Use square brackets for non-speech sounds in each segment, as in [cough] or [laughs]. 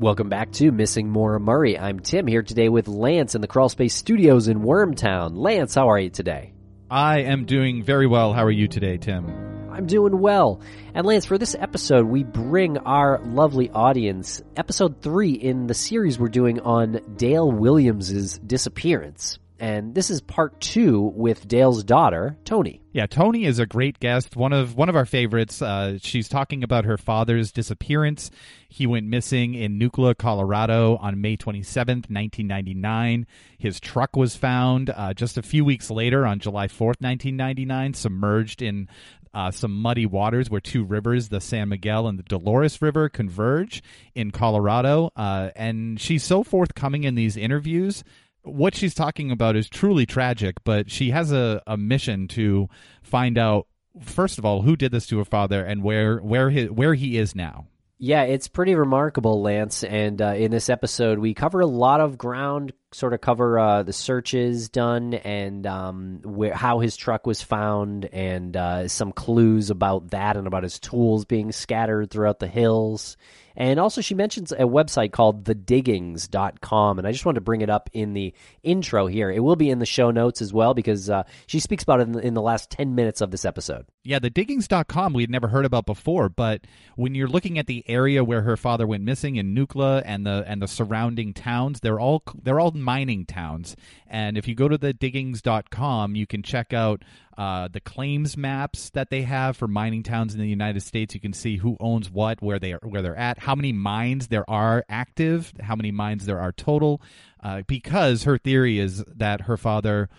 Welcome back to Missing Maura Murray. I'm Tim here today with Lance in the Crawlspace Studios in Wormtown. Lance, how are you today? I am doing very well. How are you today, Tim? I'm doing well. And Lance, for this episode, we bring our lovely audience episode three in the series we're doing on Dale Williams's disappearance. And this is part two with Dale's daughter, Tony. Yeah, Tony is a great guest. One of one of our favorites. Uh, she's talking about her father's disappearance. He went missing in Nucla, Colorado, on May twenty seventh, nineteen ninety nine. His truck was found uh, just a few weeks later, on July fourth, nineteen ninety nine, submerged in uh, some muddy waters where two rivers, the San Miguel and the Dolores River, converge in Colorado. Uh, and she's so forthcoming in these interviews what she's talking about is truly tragic, but she has a, a mission to find out first of all who did this to her father and where where he, where he is now. Yeah, it's pretty remarkable, Lance. And uh, in this episode, we cover a lot of ground, sort of cover uh, the searches done and um, where, how his truck was found, and uh, some clues about that and about his tools being scattered throughout the hills. And also, she mentions a website called thediggings.com. And I just wanted to bring it up in the intro here. It will be in the show notes as well because uh, she speaks about it in the, in the last 10 minutes of this episode. Yeah, the diggings.com we had never heard about before, but when you're looking at the area where her father went missing in Nucla and the and the surrounding towns, they're all they're all mining towns. And if you go to the diggings.com, you can check out uh, the claims maps that they have for mining towns in the United States. You can see who owns what, where they are, where they're at, how many mines there are active, how many mines there are total. Uh, because her theory is that her father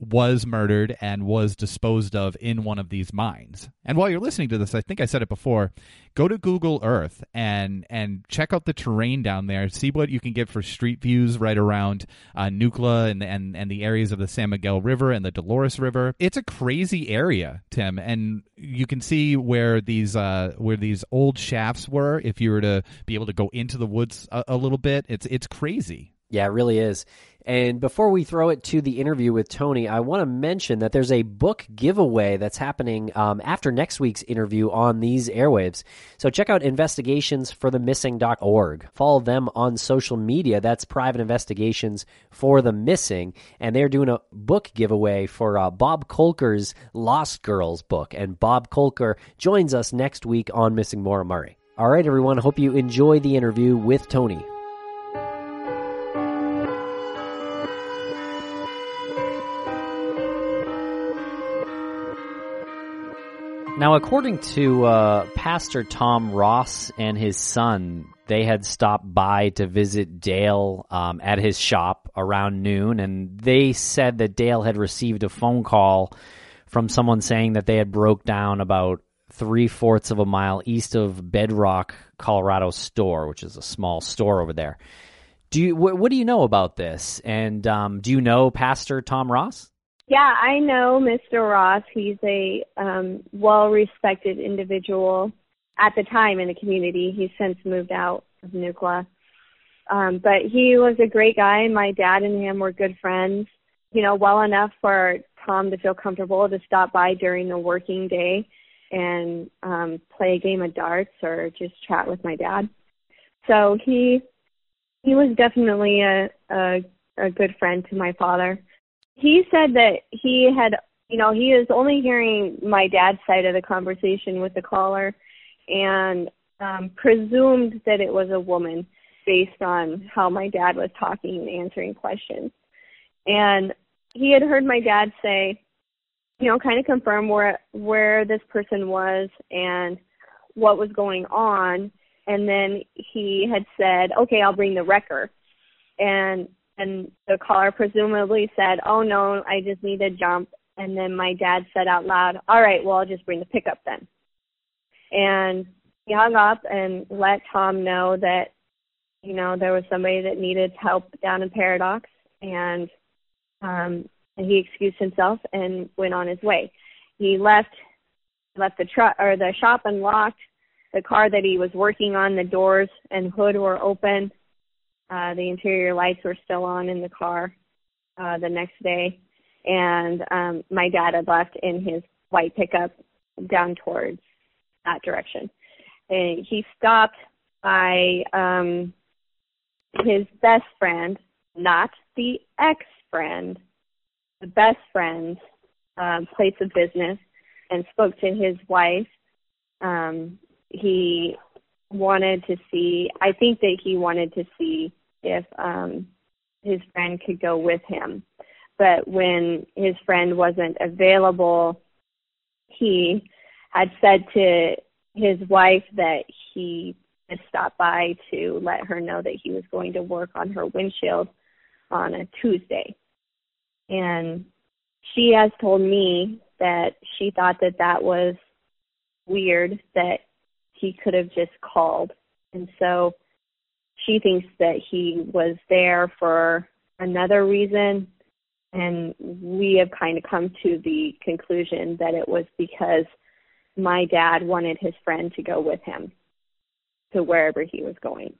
was murdered and was disposed of in one of these mines. And while you're listening to this, I think I said it before, go to Google Earth and and check out the terrain down there. See what you can get for street views right around uh, Nucla and, and and the areas of the San Miguel River and the Dolores River. It's a crazy area, Tim, and you can see where these uh, where these old shafts were. If you were to be able to go into the woods a, a little bit, it's it's crazy. Yeah, it really is. And before we throw it to the interview with Tony, I want to mention that there's a book giveaway that's happening um, after next week's interview on these airwaves. So check out investigationsforthemissing.org. Follow them on social media. That's private investigations for the missing. And they're doing a book giveaway for uh, Bob Kolker's Lost Girls book. And Bob Kolker joins us next week on Missing Maura Murray. All right, everyone. Hope you enjoy the interview with Tony. Now, according to uh, Pastor Tom Ross and his son, they had stopped by to visit Dale um, at his shop around noon, and they said that Dale had received a phone call from someone saying that they had broke down about three fourths of a mile east of Bedrock, Colorado store, which is a small store over there. Do you wh- what do you know about this? And um, do you know Pastor Tom Ross? Yeah, I know Mr. Ross. He's a um, well-respected individual at the time in the community. He's since moved out of Nucla. Um, but he was a great guy. My dad and him were good friends, you know, well enough for Tom to feel comfortable to stop by during the working day and um, play a game of darts or just chat with my dad. So he he was definitely a, a a good friend to my father. He said that he had, you know, he is only hearing my dad's side of the conversation with the caller, and um, presumed that it was a woman based on how my dad was talking and answering questions. And he had heard my dad say, you know, kind of confirm where where this person was and what was going on. And then he had said, "Okay, I'll bring the wrecker." And and the caller presumably said, "Oh no, I just need to jump." And then my dad said out loud, "All right, well, I'll just bring the pickup then." And he hung up and let Tom know that you know there was somebody that needed help down in Paradox, and um, and he excused himself and went on his way. He left left the truck or the shop unlocked. The car that he was working on, the doors and hood were open. Uh, the interior lights were still on in the car uh, the next day, and um, my dad had left in his white pickup down towards that direction. And he stopped by um, his best friend, not the ex friend, the best friend's um, place of business and spoke to his wife. Um, he wanted to see, I think that he wanted to see if um, his friend could go with him. But when his friend wasn't available, he had said to his wife that he had stopped by to let her know that he was going to work on her windshield on a Tuesday. And she has told me that she thought that that was weird that he could have just called. And so she thinks that he was there for another reason. And we have kind of come to the conclusion that it was because my dad wanted his friend to go with him to wherever he was going.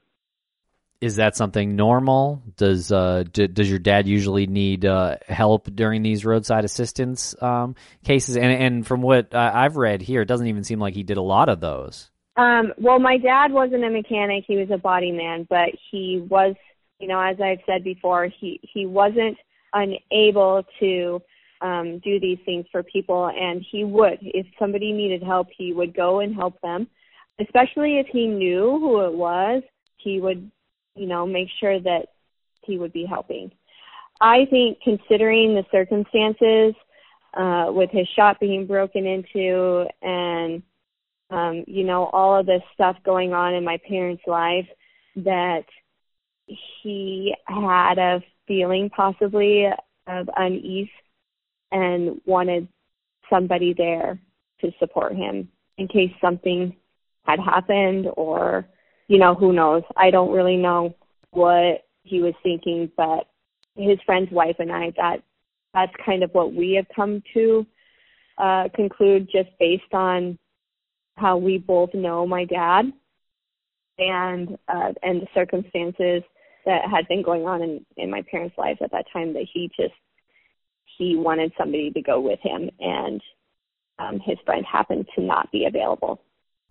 Is that something normal? Does uh, d- does your dad usually need uh, help during these roadside assistance um, cases? And and from what uh, I've read here, it doesn't even seem like he did a lot of those. Um, well, my dad wasn't a mechanic; he was a body man, but he was, you know, as I've said before, he he wasn't unable to um, do these things for people, and he would, if somebody needed help, he would go and help them. Especially if he knew who it was, he would you know, make sure that he would be helping. I think considering the circumstances, uh, with his shop being broken into and, um, you know, all of this stuff going on in my parents' life, that he had a feeling possibly of unease and wanted somebody there to support him in case something had happened or you know, who knows? I don't really know what he was thinking, but his friend's wife and I, that that's kind of what we have come to uh, conclude just based on how we both know my dad and uh, and the circumstances that had been going on in in my parents' lives at that time that he just he wanted somebody to go with him and um, his friend happened to not be available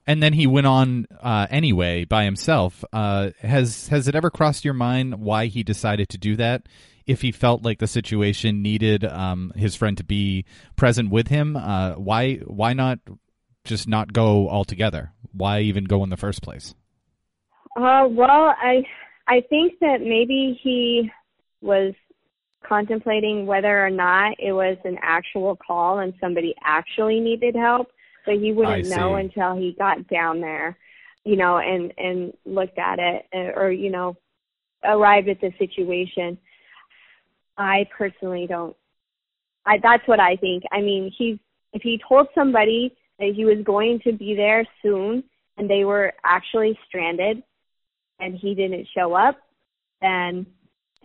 and then he went on uh, anyway by himself. Uh, has has it ever crossed your mind why he decided to do that? If he felt like the situation needed um, his friend to be present with him, uh, why why not just not go altogether? Why even go in the first place? Uh, well, I I think that maybe he was contemplating whether or not it was an actual call and somebody actually needed help but he wouldn't know until he got down there, you know, and and looked at it uh, or you know, arrived at the situation. I personally don't. I that's what I think. I mean, he if he told somebody that he was going to be there soon and they were actually stranded and he didn't show up, and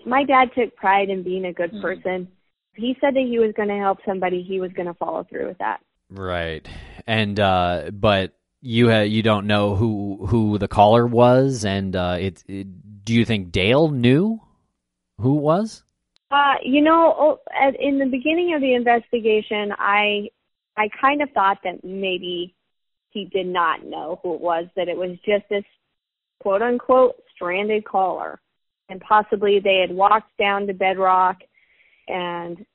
my dad took pride in being a good mm-hmm. person. He said that he was going to help somebody, he was going to follow through with that. Right. And uh but you ha- you don't know who who the caller was and uh it, it do you think Dale knew who it was? Uh you know, oh, at, in the beginning of the investigation, I I kind of thought that maybe he did not know who it was that it was just this quote unquote stranded caller and possibly they had walked down to Bedrock and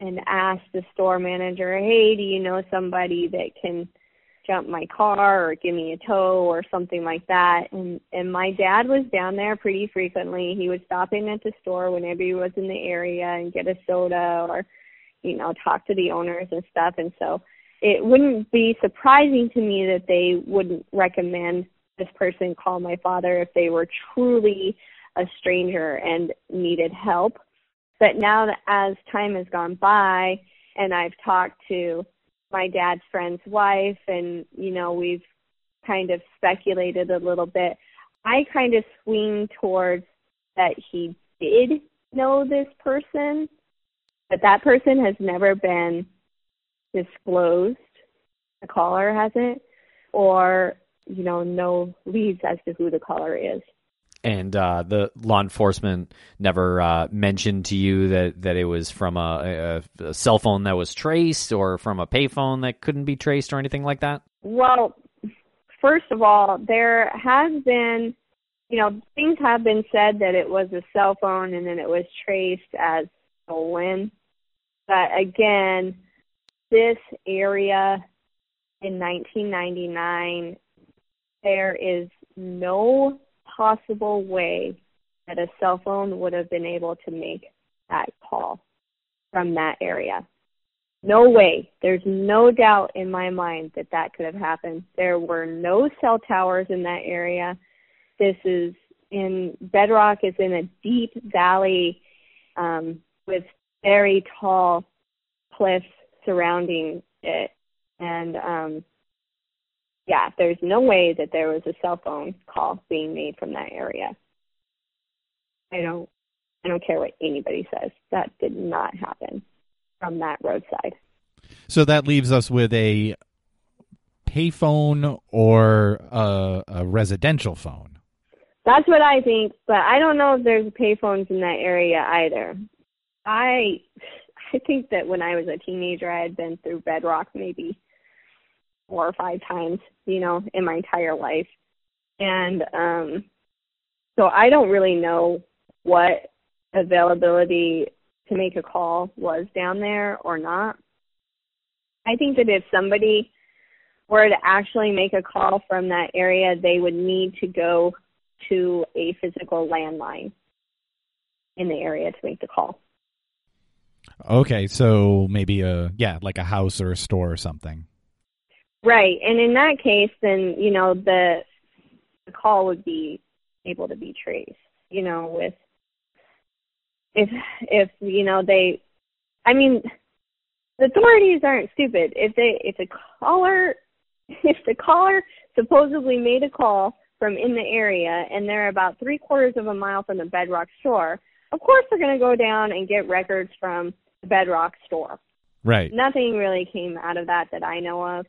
and asked the store manager, "Hey, do you know somebody that can jump my car or give me a tow or something like that?" And and my dad was down there pretty frequently. He would stop in at the store whenever he was in the area and get a soda or you know, talk to the owners and stuff. And so it wouldn't be surprising to me that they wouldn't recommend this person call my father if they were truly a stranger and needed help. But now that as time has gone by and I've talked to my dad's friend's wife and, you know, we've kind of speculated a little bit, I kind of swing towards that he did know this person, but that person has never been disclosed. The caller hasn't, or you know, no leads as to who the caller is. And uh, the law enforcement never uh, mentioned to you that, that it was from a, a, a, cell phone that was traced or from a payphone that couldn't be traced or anything like that? Well, first of all, there has been, you know, things have been said that it was a cell phone and then it was traced as stolen. But again, this area in 1999 there is no possible way that a cell phone would have been able to make that call from that area. No way. There's no doubt in my mind that that could have happened. There were no cell towers in that area. This is in Bedrock is in a deep valley um, with very tall cliffs surrounding it, and um, yeah, there's no way that there was a cell phone call being made from that area. I don't I don't care what anybody says. That did not happen from that roadside. So that leaves us with a payphone or a, a residential phone. That's what I think, but I don't know if there's payphones in that area either. I I think that when I was a teenager I had been through Bedrock maybe four or five times, you know, in my entire life. And um so I don't really know what availability to make a call was down there or not. I think that if somebody were to actually make a call from that area, they would need to go to a physical landline in the area to make the call. Okay, so maybe a yeah, like a house or a store or something. Right, and in that case, then you know the the call would be able to be traced. You know, with if if you know they, I mean, the authorities aren't stupid. If they if the caller [laughs] if the caller supposedly made a call from in the area and they're about three quarters of a mile from the Bedrock store, of course they're going to go down and get records from the Bedrock store. Right. Nothing really came out of that that I know of.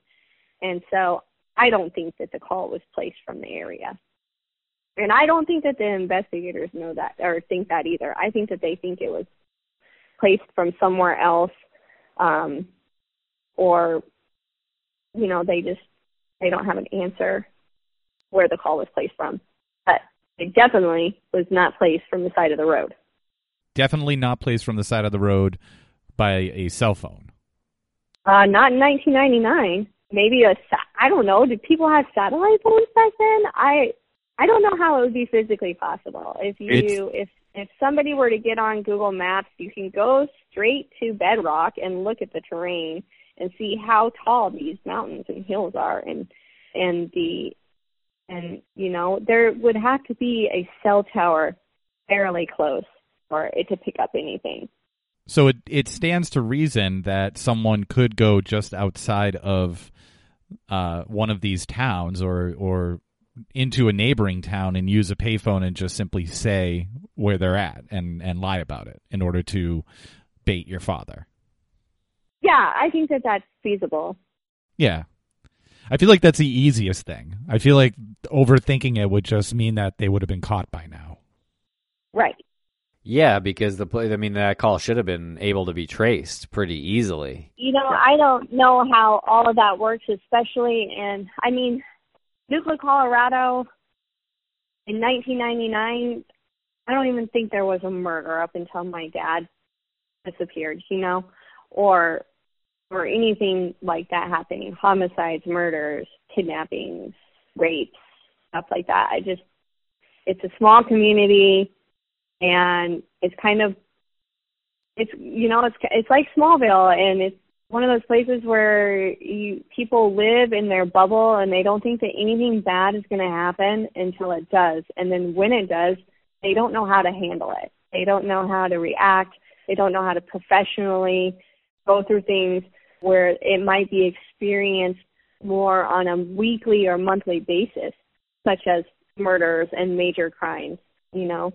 And so I don't think that the call was placed from the area. And I don't think that the investigators know that or think that either. I think that they think it was placed from somewhere else um or you know, they just they don't have an answer where the call was placed from. But it definitely was not placed from the side of the road. Definitely not placed from the side of the road by a cell phone. Uh, not in 1999 maybe a I don't know. Did people have satellite phones back then? I I don't know how it would be physically possible. If you It's- if if somebody were to get on Google Maps, you can go straight to Bedrock and look at the terrain and see how tall these mountains and hills are and and the and you know there would have to be a cell tower fairly close for it to pick up anything. So it it stands to reason that someone could go just outside of uh, one of these towns or or into a neighboring town and use a payphone and just simply say where they're at and and lie about it in order to bait your father. Yeah, I think that that's feasible. Yeah. I feel like that's the easiest thing. I feel like overthinking it would just mean that they would have been caught by now. Right. Yeah, because the pla- I mean that call should have been able to be traced pretty easily. you know, I don't know how all of that works, especially in, I mean, Nucla, Colorado in 1999, I don't even think there was a murder up until my dad disappeared, you know, or or anything like that happening. Homicides, murders, kidnappings, rapes, stuff like that. I just it's a small community and it's kind of it's you know it's it's like Smallville and it's one of those places where you people live in their bubble and they don't think that anything bad is going to happen until it does. And then when it does they don't know how to handle it. They don't know how to react. They don't know how to professionally go through things where it might be experienced more on a weekly or monthly basis such as murders and major crimes you know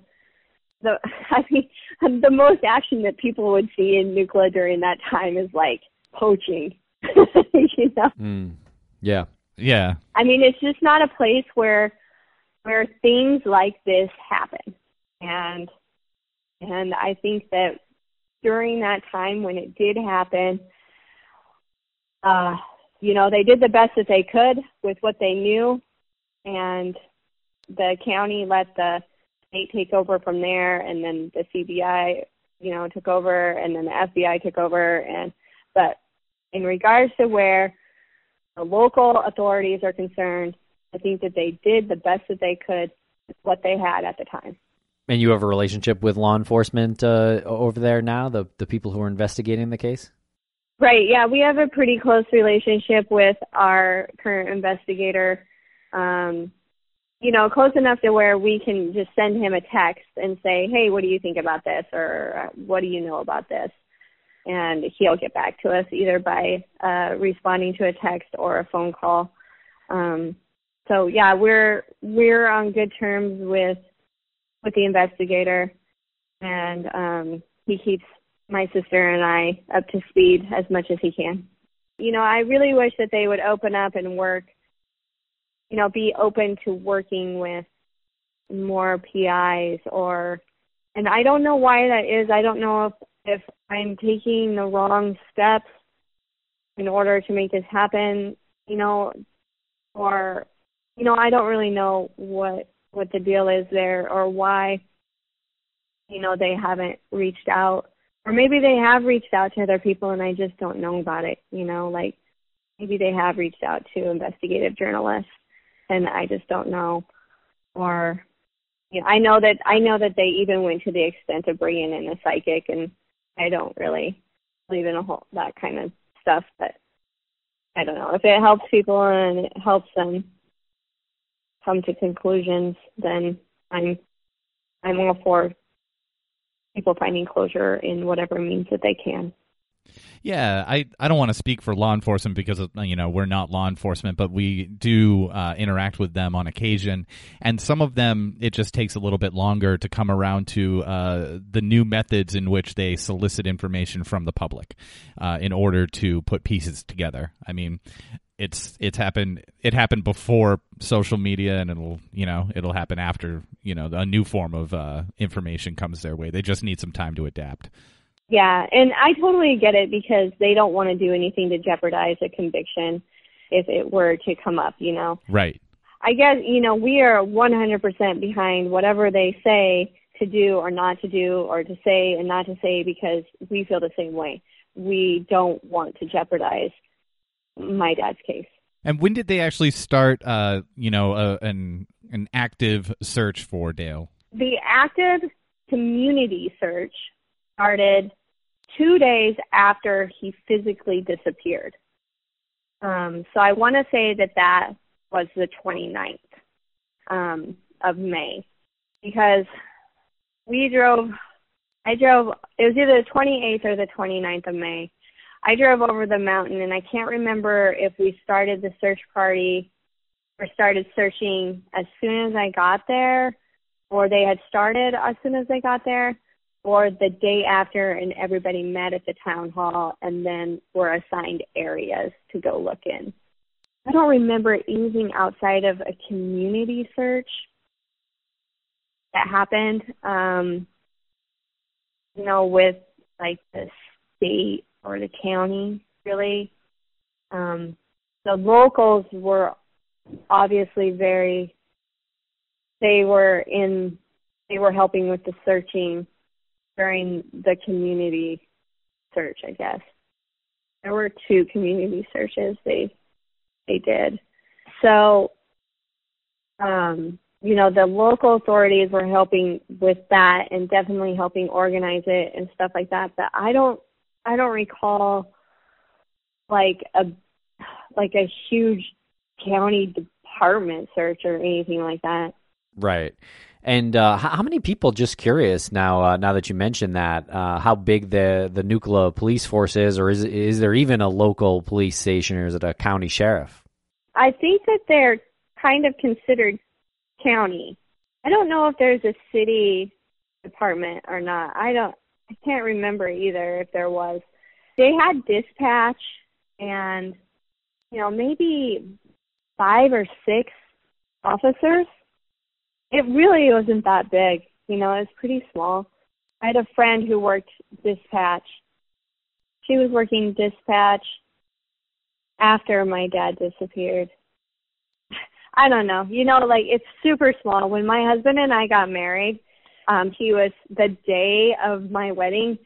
the [laughs] I mean [laughs] the most action that people would see in Nucla during that time is like poaching. [laughs] you know. Mm. Yeah. Yeah. I mean, it's just not a place where where things like this happen, and and I think that during that time when it did happen, uh, you know, they did the best that they could with what they knew, and the county let the state take over from there, and then the CBI, you know, took over, and then the FBI took over, and but in regards to where the local authorities are concerned, I think that they did the best that they could with what they had at the time. And you have a relationship with law enforcement uh, over there now, the the people who are investigating the case? Right. Yeah, we have a pretty close relationship with our current investigator. Um, you know, close enough to where we can just send him a text and say, "Hey, what do you think about this?" or "What do you know about this?" and he'll get back to us either by uh, responding to a text or a phone call. Um, so yeah, we're we're on good terms with with the investigator, and um, he keeps my sister and I up to speed as much as he can. You know, I really wish that they would open up and work. You know, be open to working with more PIs or, and I don't know why that is. I don't know if if I'm taking the wrong steps in order to make this happen, you know, or you know, I don't really know what what the deal is there or why you know they haven't reached out or maybe they have reached out to other people and I just don't know about it, you know, like maybe they have reached out to investigative journalists and I just don't know or you know, I know that I know that they even went to the extent of bringing in a psychic and I don't really believe in a whole that kind of stuff, but I don't know if it helps people and it helps them come to conclusions. Then I'm I'm all for people finding closure in whatever means that they can. Yeah, I, I don't want to speak for law enforcement because you know we're not law enforcement, but we do uh, interact with them on occasion, and some of them it just takes a little bit longer to come around to uh, the new methods in which they solicit information from the public uh, in order to put pieces together. I mean, it's it's happened it happened before social media and it'll you know it'll happen after you know a new form of uh, information comes their way. They just need some time to adapt. Yeah, and I totally get it because they don't want to do anything to jeopardize a conviction if it were to come up, you know. Right. I guess, you know, we are 100% behind whatever they say to do or not to do or to say and not to say because we feel the same way. We don't want to jeopardize my dad's case. And when did they actually start uh, you know, uh, an an active search for Dale? The active community search started two days after he physically disappeared. Um, so I want to say that that was the 29th um, of May because we drove, I drove, it was either the 28th or the 29th of May. I drove over the mountain and I can't remember if we started the search party or started searching as soon as I got there or they had started as soon as they got there or the day after and everybody met at the town hall and then were assigned areas to go look in. I don't remember anything outside of a community search that happened. Um, you know, with like the state or the county, really. Um, the locals were obviously very, they were in they were helping with the searching during the community search, I guess. There were two community searches they they did. So um you know, the local authorities were helping with that and definitely helping organize it and stuff like that. But I don't I don't recall like a like a huge county department search or anything like that. Right. And uh, how, many people? Just curious now. Uh, now that you mentioned that, uh, how big the the Nucla police force is, or is is there even a local police station, or is it a county sheriff? I think that they're kind of considered county. I don't know if there's a city department or not. I don't. I can't remember either if there was. They had dispatch and you know maybe five or six officers it really wasn't that big. You know, it was pretty small. I had a friend who worked dispatch. She was working dispatch after my dad disappeared. [laughs] I don't know. You know, like it's super small. When my husband and I got married, um, he was the day of my wedding.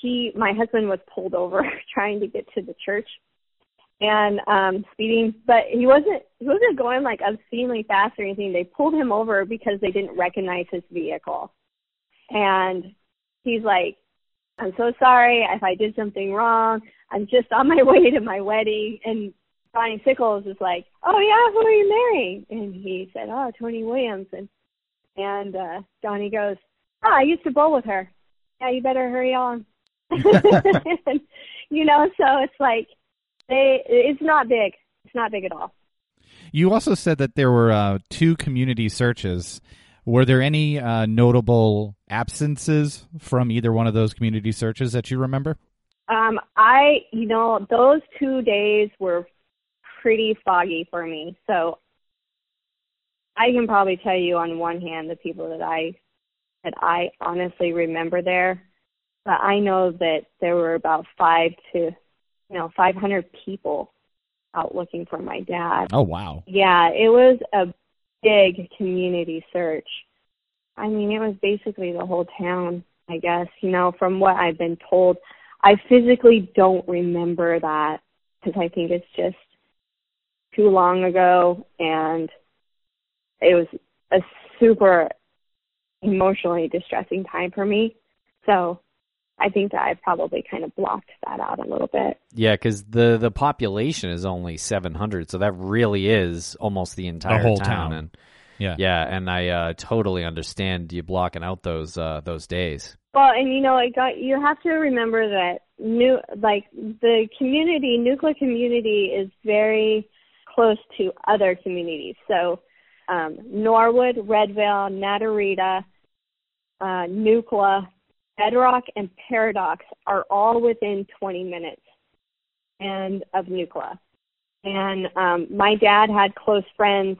He, my husband, was pulled over [laughs] trying to get to the church and um speeding but he wasn't he wasn't going like obscenely fast or anything they pulled him over because they didn't recognize his vehicle and he's like i'm so sorry if i did something wrong i'm just on my [laughs] way to my wedding and Donnie Sickles is like, "Oh yeah, who are you marrying?" And he said, "Oh, Tony Williams." And and uh Donnie goes, "Oh, I used to bowl with her. Yeah, you better hurry on." and, [laughs] [laughs] you know, so it's like they, it's not big. It's not big at all. You also said that there were uh, two community searches. Were there any uh, notable absences from either one of those community searches that you remember? Um, I, you know, those two days were pretty foggy for me. So I can probably tell you on one hand the people that I that I honestly remember there. But I know that there were about five to you know, 500 people out looking for my dad. Oh, wow. Yeah, it was a big community search. I mean, it was basically the whole town, I guess, you know, from what I've been told. I physically don't remember that because I think it's just too long ago and it was a super emotionally distressing time for me. So I think that I've probably kind of blocked that out a little bit. Yeah, because the the population is only seven hundred, so that really is almost the entire the whole town. town. And yeah, yeah, and I uh, totally understand you blocking out those uh, those days. Well, and you know, it got you have to remember that new like the community, Nucla community, is very close to other communities. So um, Norwood, Redvale, Naturita, uh, Nucla, Bedrock and Paradox are all within 20 minutes and of Nucla. And um, my dad had close friends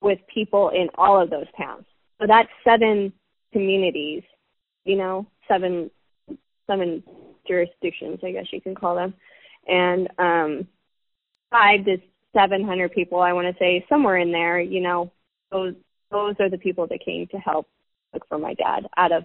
with people in all of those towns. So that's seven communities, you know, seven seven jurisdictions, I guess you can call them, and um, five to seven hundred people. I want to say somewhere in there. You know, those those are the people that came to help look for my dad out of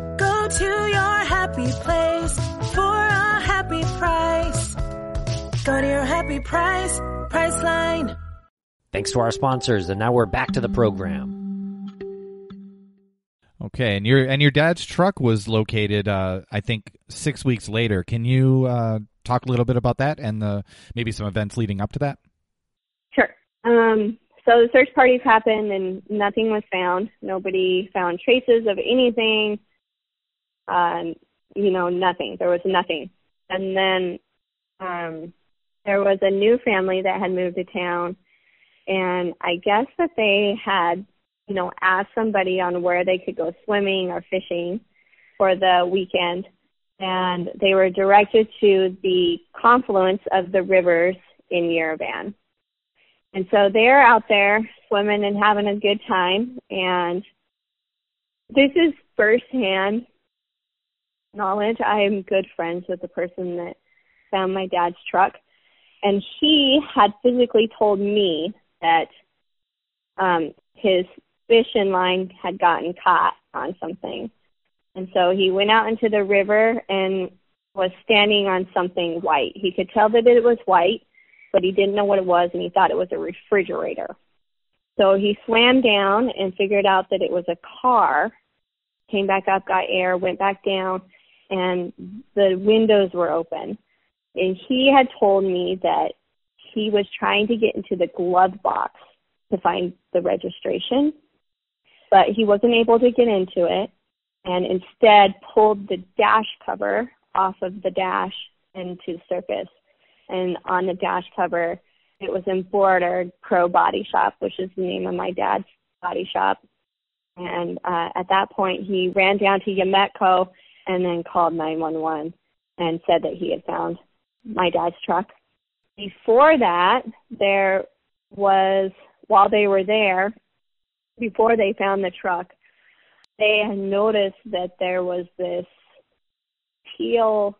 to your happy place for a happy price. Go to your happy price, Priceline. Thanks to our sponsors, and now we're back to the program. Okay, and your and your dad's truck was located, uh, I think, six weeks later. Can you uh, talk a little bit about that and the maybe some events leading up to that? Sure. Um, so the search parties happened, and nothing was found. Nobody found traces of anything um, you know, nothing. There was nothing. And then um, there was a new family that had moved to town, and I guess that they had you know, asked somebody on where they could go swimming or fishing for the weekend. And they were directed to the confluence of the rivers in Uravan. And so they're out there swimming and having a good time. And this is firsthand knowledge. I am good friends with the person that found my dad's truck. And he had physically told me that um, his fishing line had gotten caught on something. And so he went out into the river and was standing on something white. He could tell that it was white, but he didn't know what it was and he thought it was a refrigerator. So he swam down and figured out that it was a car, came back up, got air, went back down, and the windows were open. And he had told me that he was trying to get into the glove box to find the registration, but he wasn't able to get into it and instead pulled the dash cover off of the dash into the surface. And on the dash cover, it was embroidered Pro Body Shop, which is the name of my dad's body shop. And uh, at that point, he ran down to Yametco and then called 911 and said that he had found my dad's truck. Before that, there was, while they were there, before they found the truck, they had noticed that there was this teal,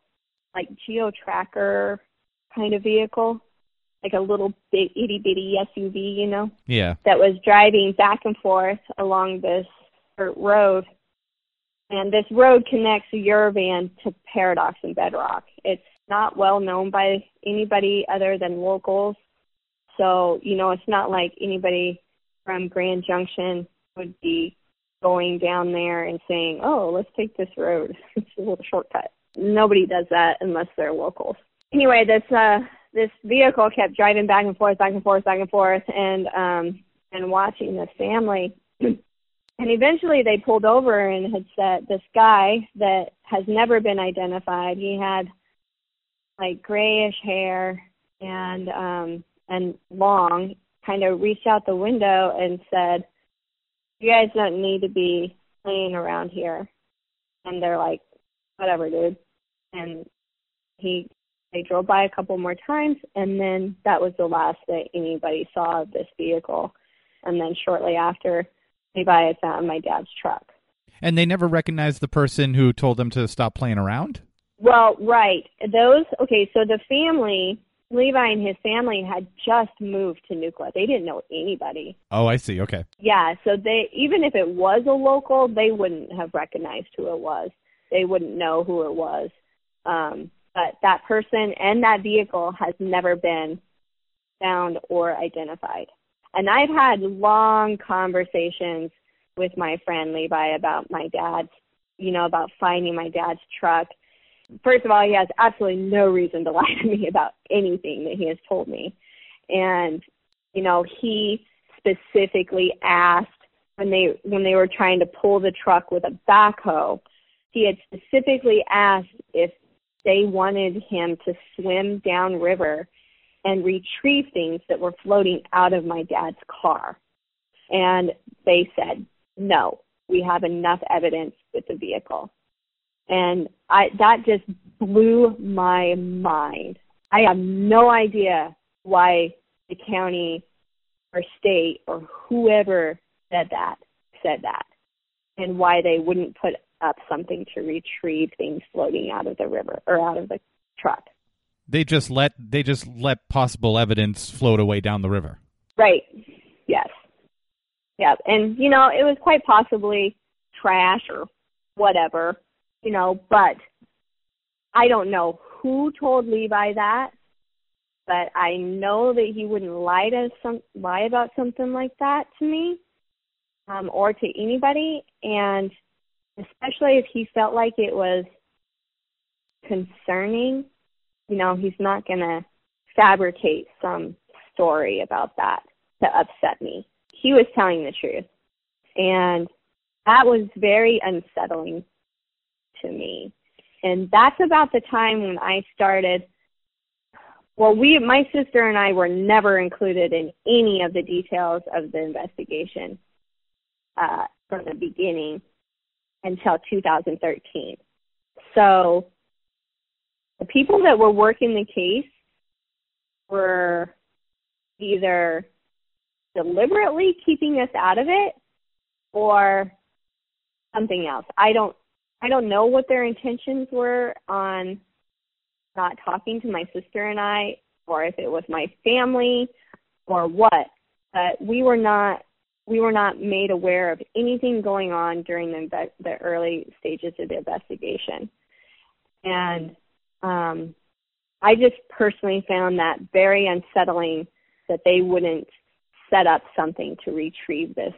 like geo tracker kind of vehicle, like a little itty bitty SUV, you know, Yeah. that was driving back and forth along this dirt road. And this road connects Uravan to Paradox and Bedrock. It's not well known by anybody other than locals. So, you know, it's not like anybody from Grand Junction would be going down there and saying, "Oh, let's take this road. [laughs] it's a little shortcut." Nobody does that unless they're locals. Anyway, this uh this vehicle kept driving back and forth, back and forth, back and forth, and um and watching this family. And eventually, they pulled over and had said this guy that has never been identified. He had like grayish hair and um and long kind of reached out the window and said you guys don't need to be playing around here. And they're like whatever dude. And he they drove by a couple more times and then that was the last that anybody saw of this vehicle. And then shortly after levi had found my dad's truck And they never recognized the person who told them to stop playing around? Well, right. Those okay, so the family, Levi and his family had just moved to Nucla. They didn't know anybody. Oh, I see. Okay. Yeah, so they even if it was a local, they wouldn't have recognized who it was. They wouldn't know who it was. Um, but that person and that vehicle has never been found or identified. And I've had long conversations with my friend Levi about my dad's, you know, about finding my dad's truck first of all, he has absolutely no reason to [laughs] lie to me about anything that he has told me. And, you know, he specifically asked when they when they were trying to pull the truck with a backhoe, he had specifically asked if they wanted him to swim downriver and retrieve things that were floating out of my dad's car. And they said, no, we have enough evidence with the vehicle and I that just blew my mind. I have no idea why the county or state or whoever said that said that, and why they wouldn't put up something to retrieve things floating out of the river or out of the truck. They just let they just let possible evidence float away down the river. Right. Yes. Yep. And you know, it was quite possibly trash or whatever you know, but I don't know who told Levi that, but I know that he wouldn't lie to some lie about something like that to me, um, or to anybody, and especially if he felt like it was concerning, you know, he's not gonna fabricate some story about that to upset me. He was telling the truth. And that was very unsettling to me. And that's about the time when I started. Well, we, my sister and I were never included in any of the details of the investigation. uh, from the beginning until 2013. So the people that were working the case were either deliberately keeping us out of it or something else. I don't I don't know what their intentions were on not talking to my sister and I or if it was my family or what. But we were not we were not made aware of anything going on during the the early stages of the investigation. And um I just personally found that very unsettling that they wouldn't set up something to retrieve this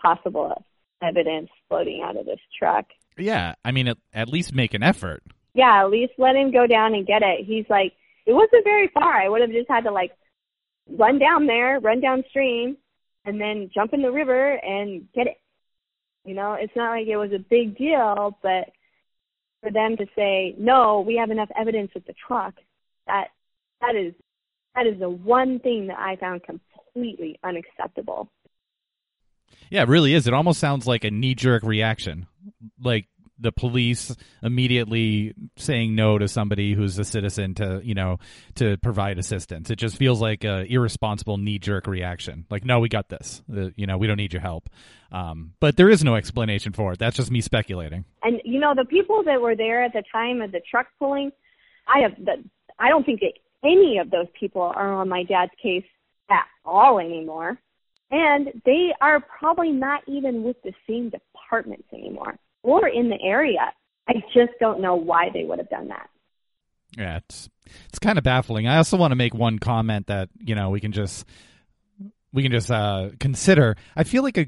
possible evidence floating out of this truck. Yeah, I mean, at, at least make an effort. Yeah, at least let him go down and get it. He's like, it wasn't very far. I would have just had to like run down there, run downstream, and then jump in the river and get it. You know, it's not like it was a big deal, but for them to say, no, we have enough evidence with the truck, that that is that is the one thing that I found completely unacceptable. Yeah, it really is. It almost sounds like a knee jerk reaction. Like the police immediately saying no to somebody who's a citizen to, you know, to provide assistance. It just feels like a irresponsible knee jerk reaction. Like, no, we got this. Uh, you know, we don't need your help. Um, but there is no explanation for it. That's just me speculating. And you know, the people that were there at the time of the truck pulling, I have the, I don't think that any of those people are on my dad's case at all anymore. And they are probably not even with the same departments anymore or in the area. I just don't know why they would have done that. Yeah, it's it's kind of baffling. I also want to make one comment that you know we can just we can just uh, consider. I feel like a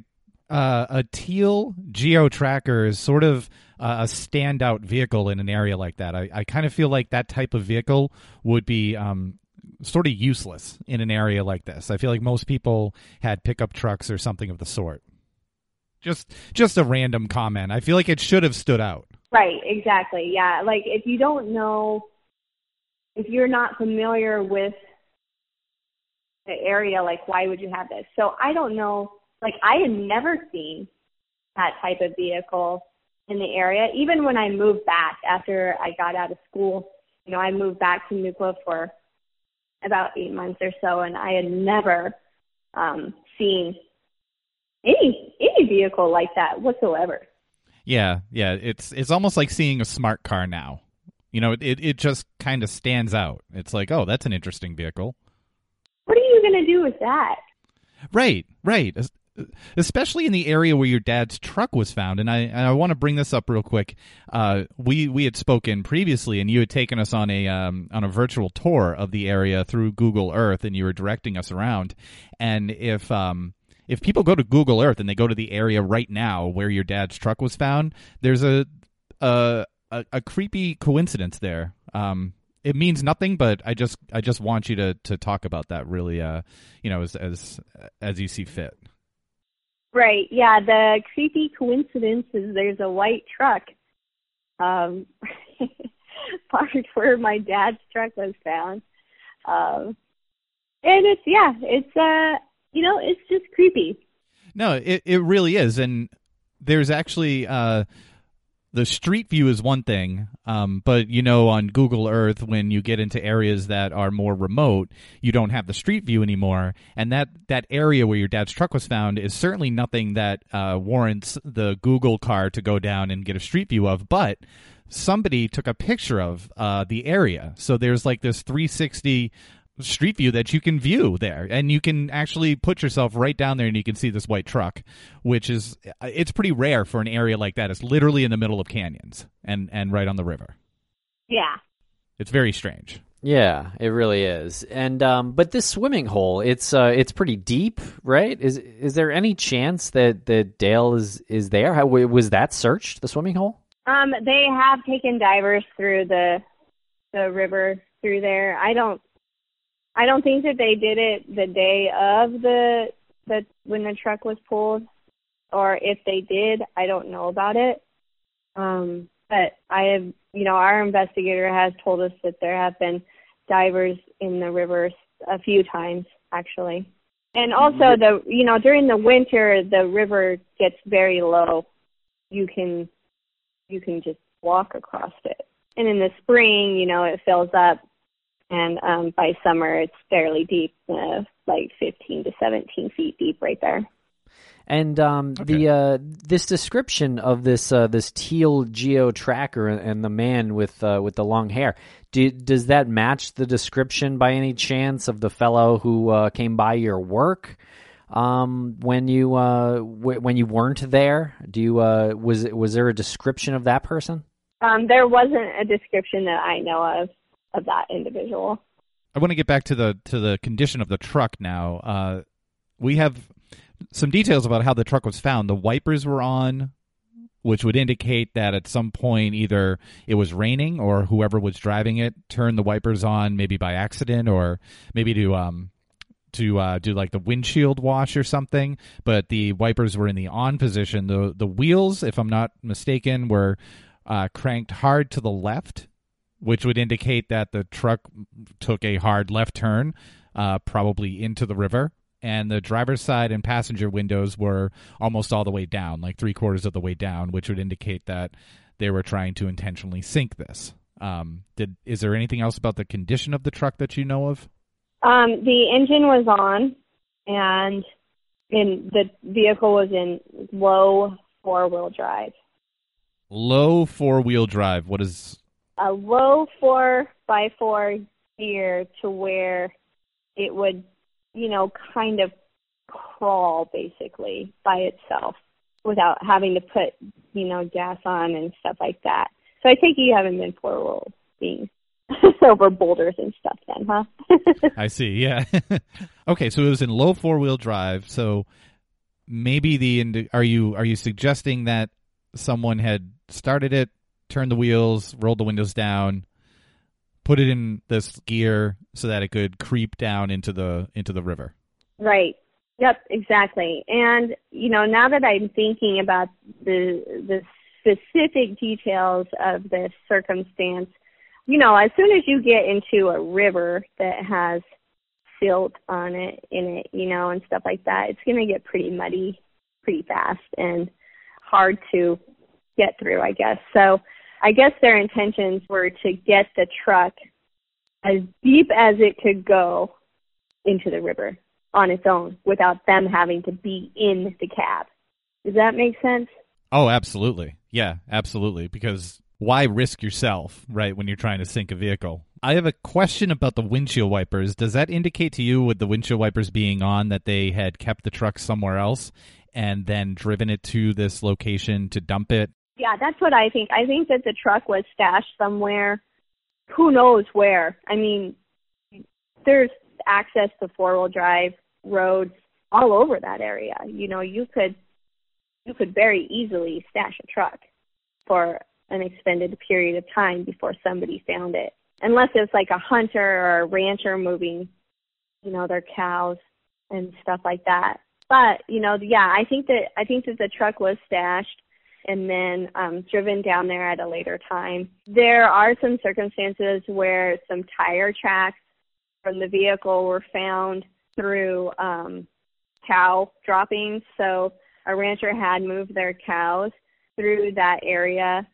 uh, a teal geo tracker is sort of uh, a standout vehicle in an area like that. I, I kind of feel like that type of vehicle would be um, sort of useless in an area like this. I feel like most people had pickup trucks or something of the sort. Just just a random comment. I feel like it should have stood out. Right, exactly. Yeah, like if you don't know if you're not familiar with the area, like why would you have this? So I don't know. Like I had never seen that type of vehicle in the area. Even when I moved back after I got out of school, you know, I moved back to Nucla for about eight months or so, and I had never um, seen any any vehicle like that whatsoever. Yeah, yeah, it's it's almost like seeing a smart car now. You know, it it just kind of stands out. It's like, oh, that's an interesting vehicle. What are you going to do with that? Right, right especially in the area where your dad's truck was found. And I and I want to bring this up real quick. Uh, we we had spoken previously, and you had taken us on a um, on a virtual tour of the area through Google Earth, and you were directing us around. And if um, if people go to Google Earth and they go to the area right now where your dad's truck was found, there's a a, a, a creepy coincidence there. Um, it means nothing, but I just I just want you to to talk about that really, uh, you know, as as as you see fit. Right. Yeah. The creepy coincidence is there's a white truck um, [laughs] parked where my dad's truck was found. Um, and it's yeah, it's uh, you know, it's just creepy. No, it it really is, and there's actually uh the street view is one thing, um, but you know, on Google Earth, when you get into areas that are more remote, you don't have the street view anymore, and that that area where your dad's truck was found is certainly nothing that uh, warrants the Google car to go down and get a street view of, but somebody took a picture of uh, the area. So there's like this 360 street view that you can view there. And you can actually put yourself right down there and you can see this white truck which is it's pretty rare for an area like that. It's literally in the middle of canyons and and right on the river. Yeah. It's very strange. Yeah it really is. And um but this swimming hole it's uh it's pretty deep right? Is is there any chance that that dale is is there? How, was that searched the swimming hole? Um they have taken divers through the the river through there. I don't I don't think that they did it the day of the the when the truck was pulled, or if they did, I don't know about it. Um, but I have, you know, our investigator has told us that there have been divers in the rivers a few times actually. And also the you know during the winter the river gets very low. You can you can just walk across it. And in the spring, you know, it fills up and um by summer it's fairly deep, uh, like 15 to 17 feet deep right there. And um, the uh, this description of this uh, this teal geo tracker and the man with uh, with the long hair, do, does that match the description by any chance of the fellow who uh, came by your work um, when you uh, w- when you weren't there? Do you uh, was was there a description of that person? Um, there wasn't a description that I know of of that individual. I want to get back to the to the condition of the truck now. Uh, we have some details about how the truck was found. The wipers were on, which would indicate that at some point either it was raining or whoever was driving it turned the wipers on, maybe by accident or maybe to um to uh, do like the windshield wash or something. But the wipers were in the on position. The the wheels, if I'm not mistaken, were uh, cranked hard to the left, which would indicate that the truck took a hard left turn, uh, probably into the river and the driver's side and passenger windows were almost all the way down, like three quarters of the way down, which would indicate that they were trying to intentionally sink this. Um, did is there anything else about the condition of the truck that you know of? Um, the engine was on, and in the vehicle was in low four wheel drive. Low four wheel drive. What is a low four by four gear to where it would you know, kind of crawl basically by itself without having to put, you know, gas on and stuff like that. So I take you haven't been four wheel being [laughs] over boulders and stuff then, huh? [laughs] I see, yeah. [laughs] okay, so it was in low four wheel drive, so maybe the are you are you suggesting that someone had started it, turned the wheels, rolled the windows down, put it in this gear so that it could creep down into the into the river. Right. Yep, exactly. And you know, now that I'm thinking about the the specific details of this circumstance, you know, as soon as you get into a river that has silt on it in it, you know, and stuff like that, it's going to get pretty muddy pretty fast and hard to get through, I guess. So, I guess their intentions were to get the truck as deep as it could go into the river on its own without them having to be in the cab. Does that make sense? Oh, absolutely. Yeah, absolutely. Because why risk yourself, right, when you're trying to sink a vehicle? I have a question about the windshield wipers. Does that indicate to you, with the windshield wipers being on, that they had kept the truck somewhere else and then driven it to this location to dump it yeah, that's what I think. I think that the truck was stashed somewhere. Who knows where? I mean, there's access to four wheel drive roads all over that area. You know, you could you could very easily stash a truck for an extended period of time before somebody found it. Unless it's like a hunter or a rancher moving, you know, their cows and stuff like that. But, you know, yeah, I think that I think that the truck was stashed and then um, driven down there at a later time. There are some circumstances where some tire tracks from the vehicle were found through um, cow droppings. So a rancher had moved their cows through that area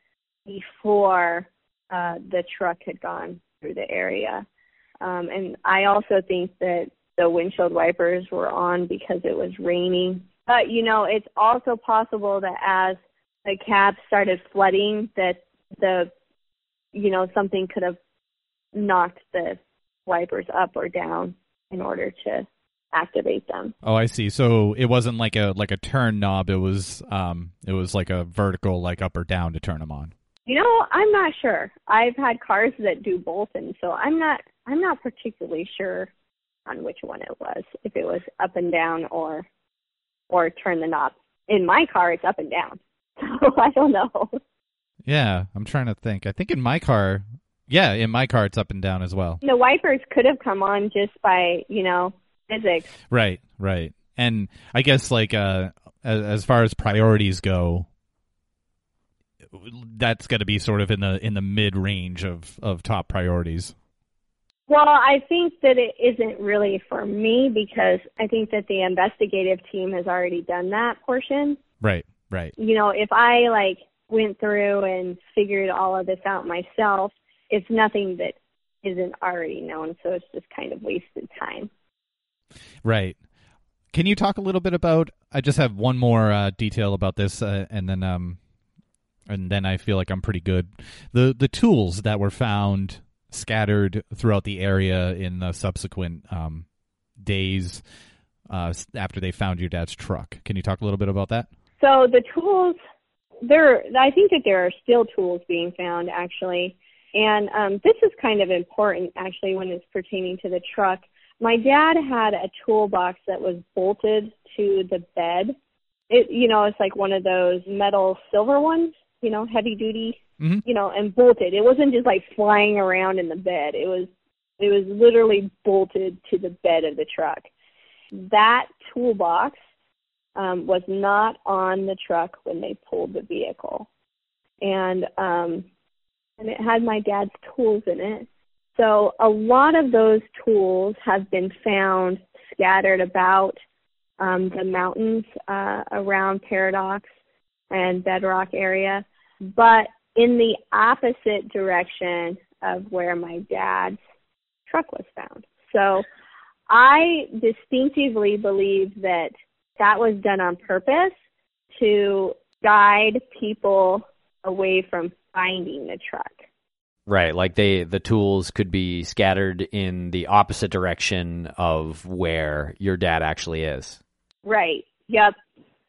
before uh, the truck had gone through the area. Um, and I also think that the windshield wipers were on because it was raining. But you know, it's also possible that as the cab started flooding that the you know something could have knocked the wipers up or down in order to activate them. Oh, I see. So it wasn't like a like a turn knob. It was um it was like a vertical like up or down to turn them on. You know, I'm not sure. I've had cars that do both and so I'm not I'm not particularly sure on which one it was. If it was up and down or or turn the knob. In my car it's up and down. [laughs] So I don't know. Yeah, I'm trying to think. I think in my car, yeah, in my car it's up and down as well. The wipers could have come on just by, you know, physics. Right, right. And I guess like uh as, as far as priorities go, that's got to be sort of in the in the mid range of of top priorities. Well, I think that it isn't really for me because I think that the investigative team has already done that portion. Right, right. You know, if I like went through and figured all of this out myself, it's nothing that isn't already known, so it's just kind of wasted time. Right. Can you talk a little bit about? I just have one more uh, detail about this, uh, and then um, and then I feel like I'm pretty good. The the tools that were found scattered throughout the area in the subsequent um, days uh, after they found your dad's truck. Can you talk a little bit about that? So the tools, there, I think that there are still tools being found actually, and um, this is kind of important actually when it's pertaining to the truck. My dad had a toolbox that was bolted to the bed. It, you know, it's like one of those metal silver ones, you know, heavy duty, mm-hmm. you know, and bolted. It wasn't just like flying around in the bed. It was, it was literally bolted to the bed of the truck. That toolbox um, was not on the truck when they pulled the vehicle, and um, and it had my dad's tools in it. So a lot of those tools have been found scattered about um, the mountains uh, around Paradox and Bedrock area, but in the opposite direction of where my dad's truck was found. So I distinctively believe that that was done on purpose to guide people away from finding the truck. Right, like they the tools could be scattered in the opposite direction of where your dad actually is. Right. Yep.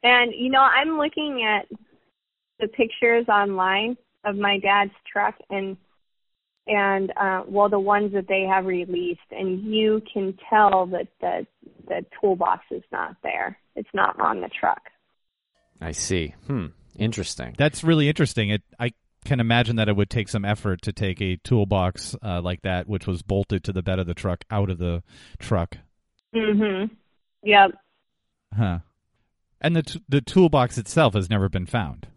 And you know, I'm looking at the pictures online of my dad's truck and and uh well the ones that they have released and you can tell that the the toolbox is not there. It's not on the truck. I see. Hmm. Interesting. That's really interesting. It I can imagine that it would take some effort to take a toolbox uh, like that, which was bolted to the bed of the truck, out of the truck. Mm-hmm. Yep. Huh. And the t- the toolbox itself has never been found.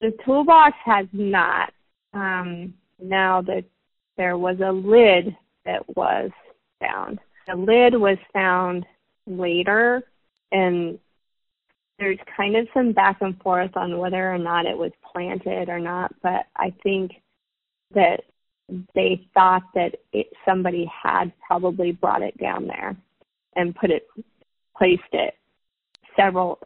The toolbox has not. Um, now that there was a lid that was found. The lid was found later, and there's kind of some back and forth on whether or not it was planted or not, but I think that they thought that it, somebody had probably brought it down there and put it, placed it several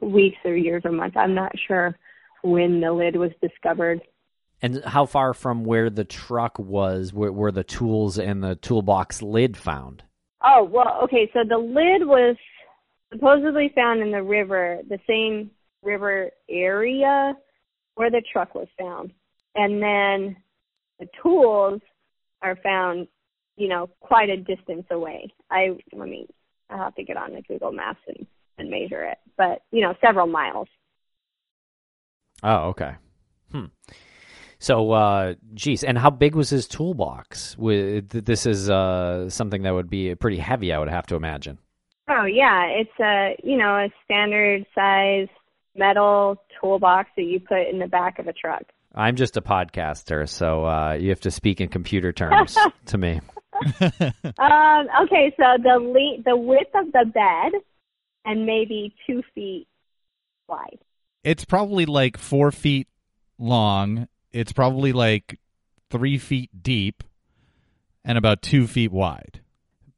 weeks or years or months. I'm not sure when the lid was discovered. And how far from where the truck was were, were the tools and the toolbox lid found? Oh, well, okay, so the lid was supposedly found in the river, the same river area where the truck was found. And then the tools are found, you know, quite a distance away. I let me I have to get on the Google Maps and, and measure it. But, you know, several miles. Oh, okay. Hmm. So, uh, geez, and how big was his toolbox? This is uh, something that would be pretty heavy, I would have to imagine. Oh yeah, it's a you know a standard size metal toolbox that you put in the back of a truck. I'm just a podcaster, so uh, you have to speak in computer terms [laughs] to me. [laughs] um, okay, so the le- the width of the bed and maybe two feet wide. It's probably like four feet long. It's probably like three feet deep and about two feet wide.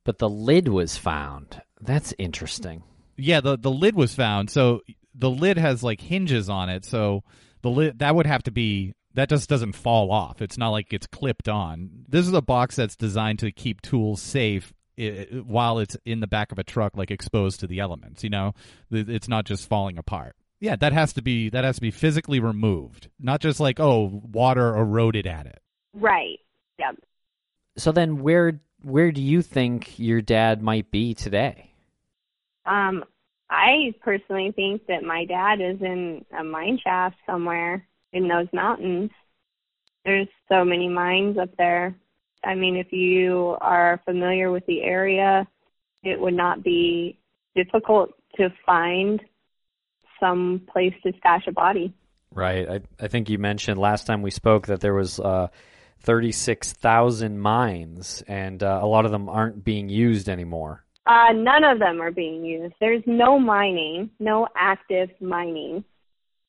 But the lid was found. That's interesting. Yeah, the the lid was found. So the lid has like hinges on it. So the lid that would have to be that just doesn't fall off. It's not like it's clipped on. This is a box that's designed to keep tools safe while it's in the back of a truck, like exposed to the elements. You know, it's not just falling apart. Yeah, that has to be that has to be physically removed, not just like oh water eroded at it. Right. Yep. So then, where where do you think your dad might be today? Um, I personally think that my dad is in a mine shaft somewhere in those mountains. There's so many mines up there. I mean, if you are familiar with the area, it would not be difficult to find some place to stash a body. Right. I, I think you mentioned last time we spoke that there was uh, 36,000 mines, and uh, a lot of them aren't being used anymore. Uh, none of them are being used. There's no mining, no active mining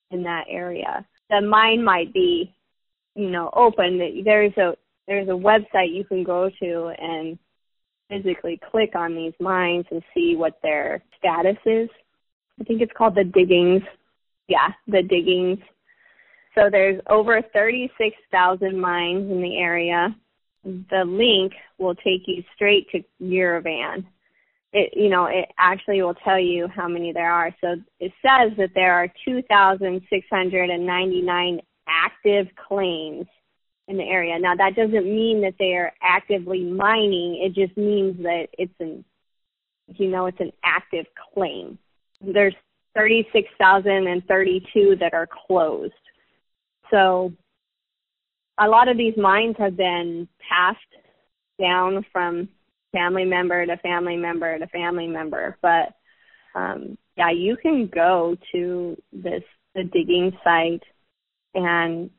in that area. The mine might be, you know, open. There's a there's a website you can go to and physically click on these mines and see what their status is. I think it's called the diggings. Yeah, the diggings. So there's over 36,000 mines in the area. The link will take you straight to Uravan. It, you know, it actually will tell you how many there are. So it says that there are 2,699 active claims in the area. Now that doesn't mean that they are actively mining. It just means that it's an, you know, it's an active claim. There's 36,032 that are closed. So a lot of these mines have been passed down from family member to family member to family member. But um, yeah, you can go to this the digging site, and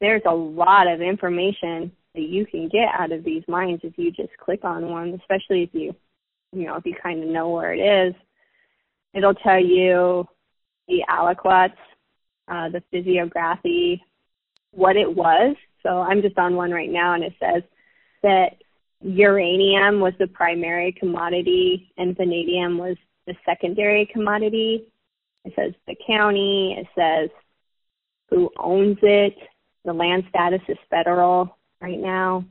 there's a lot of information that you can get out of these mines if you just click on one, especially if you you know if you kind of know where it is. It'll tell you the aliquots, uh, the physiography, what it was. So I'm just on one right now, and it says that uranium was the primary commodity and vanadium was the secondary commodity. It says the county, it says who owns it, the land status is federal right now.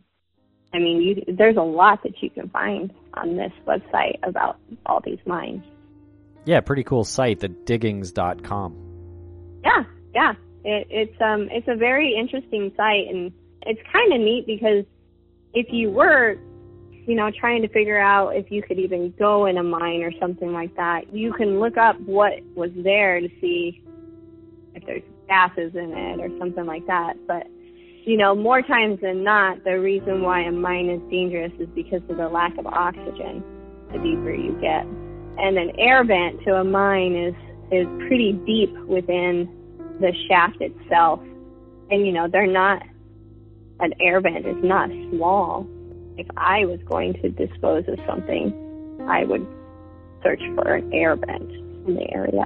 I mean, you, there's a lot that you can find on this website about all these mines. Yeah, pretty cool site, the diggings.com. Yeah, yeah. It, it's um it's a very interesting site and it's kind of neat because if you were, you know, trying to figure out if you could even go in a mine or something like that, you can look up what was there to see if there's gases in it or something like that. But, you know, more times than not, the reason why a mine is dangerous is because of the lack of oxygen the deeper you get. And an air vent to a mine is, is pretty deep within the shaft itself. And, you know, they're not an air vent is not small. If I was going to dispose of something, I would search for an air vent in the area.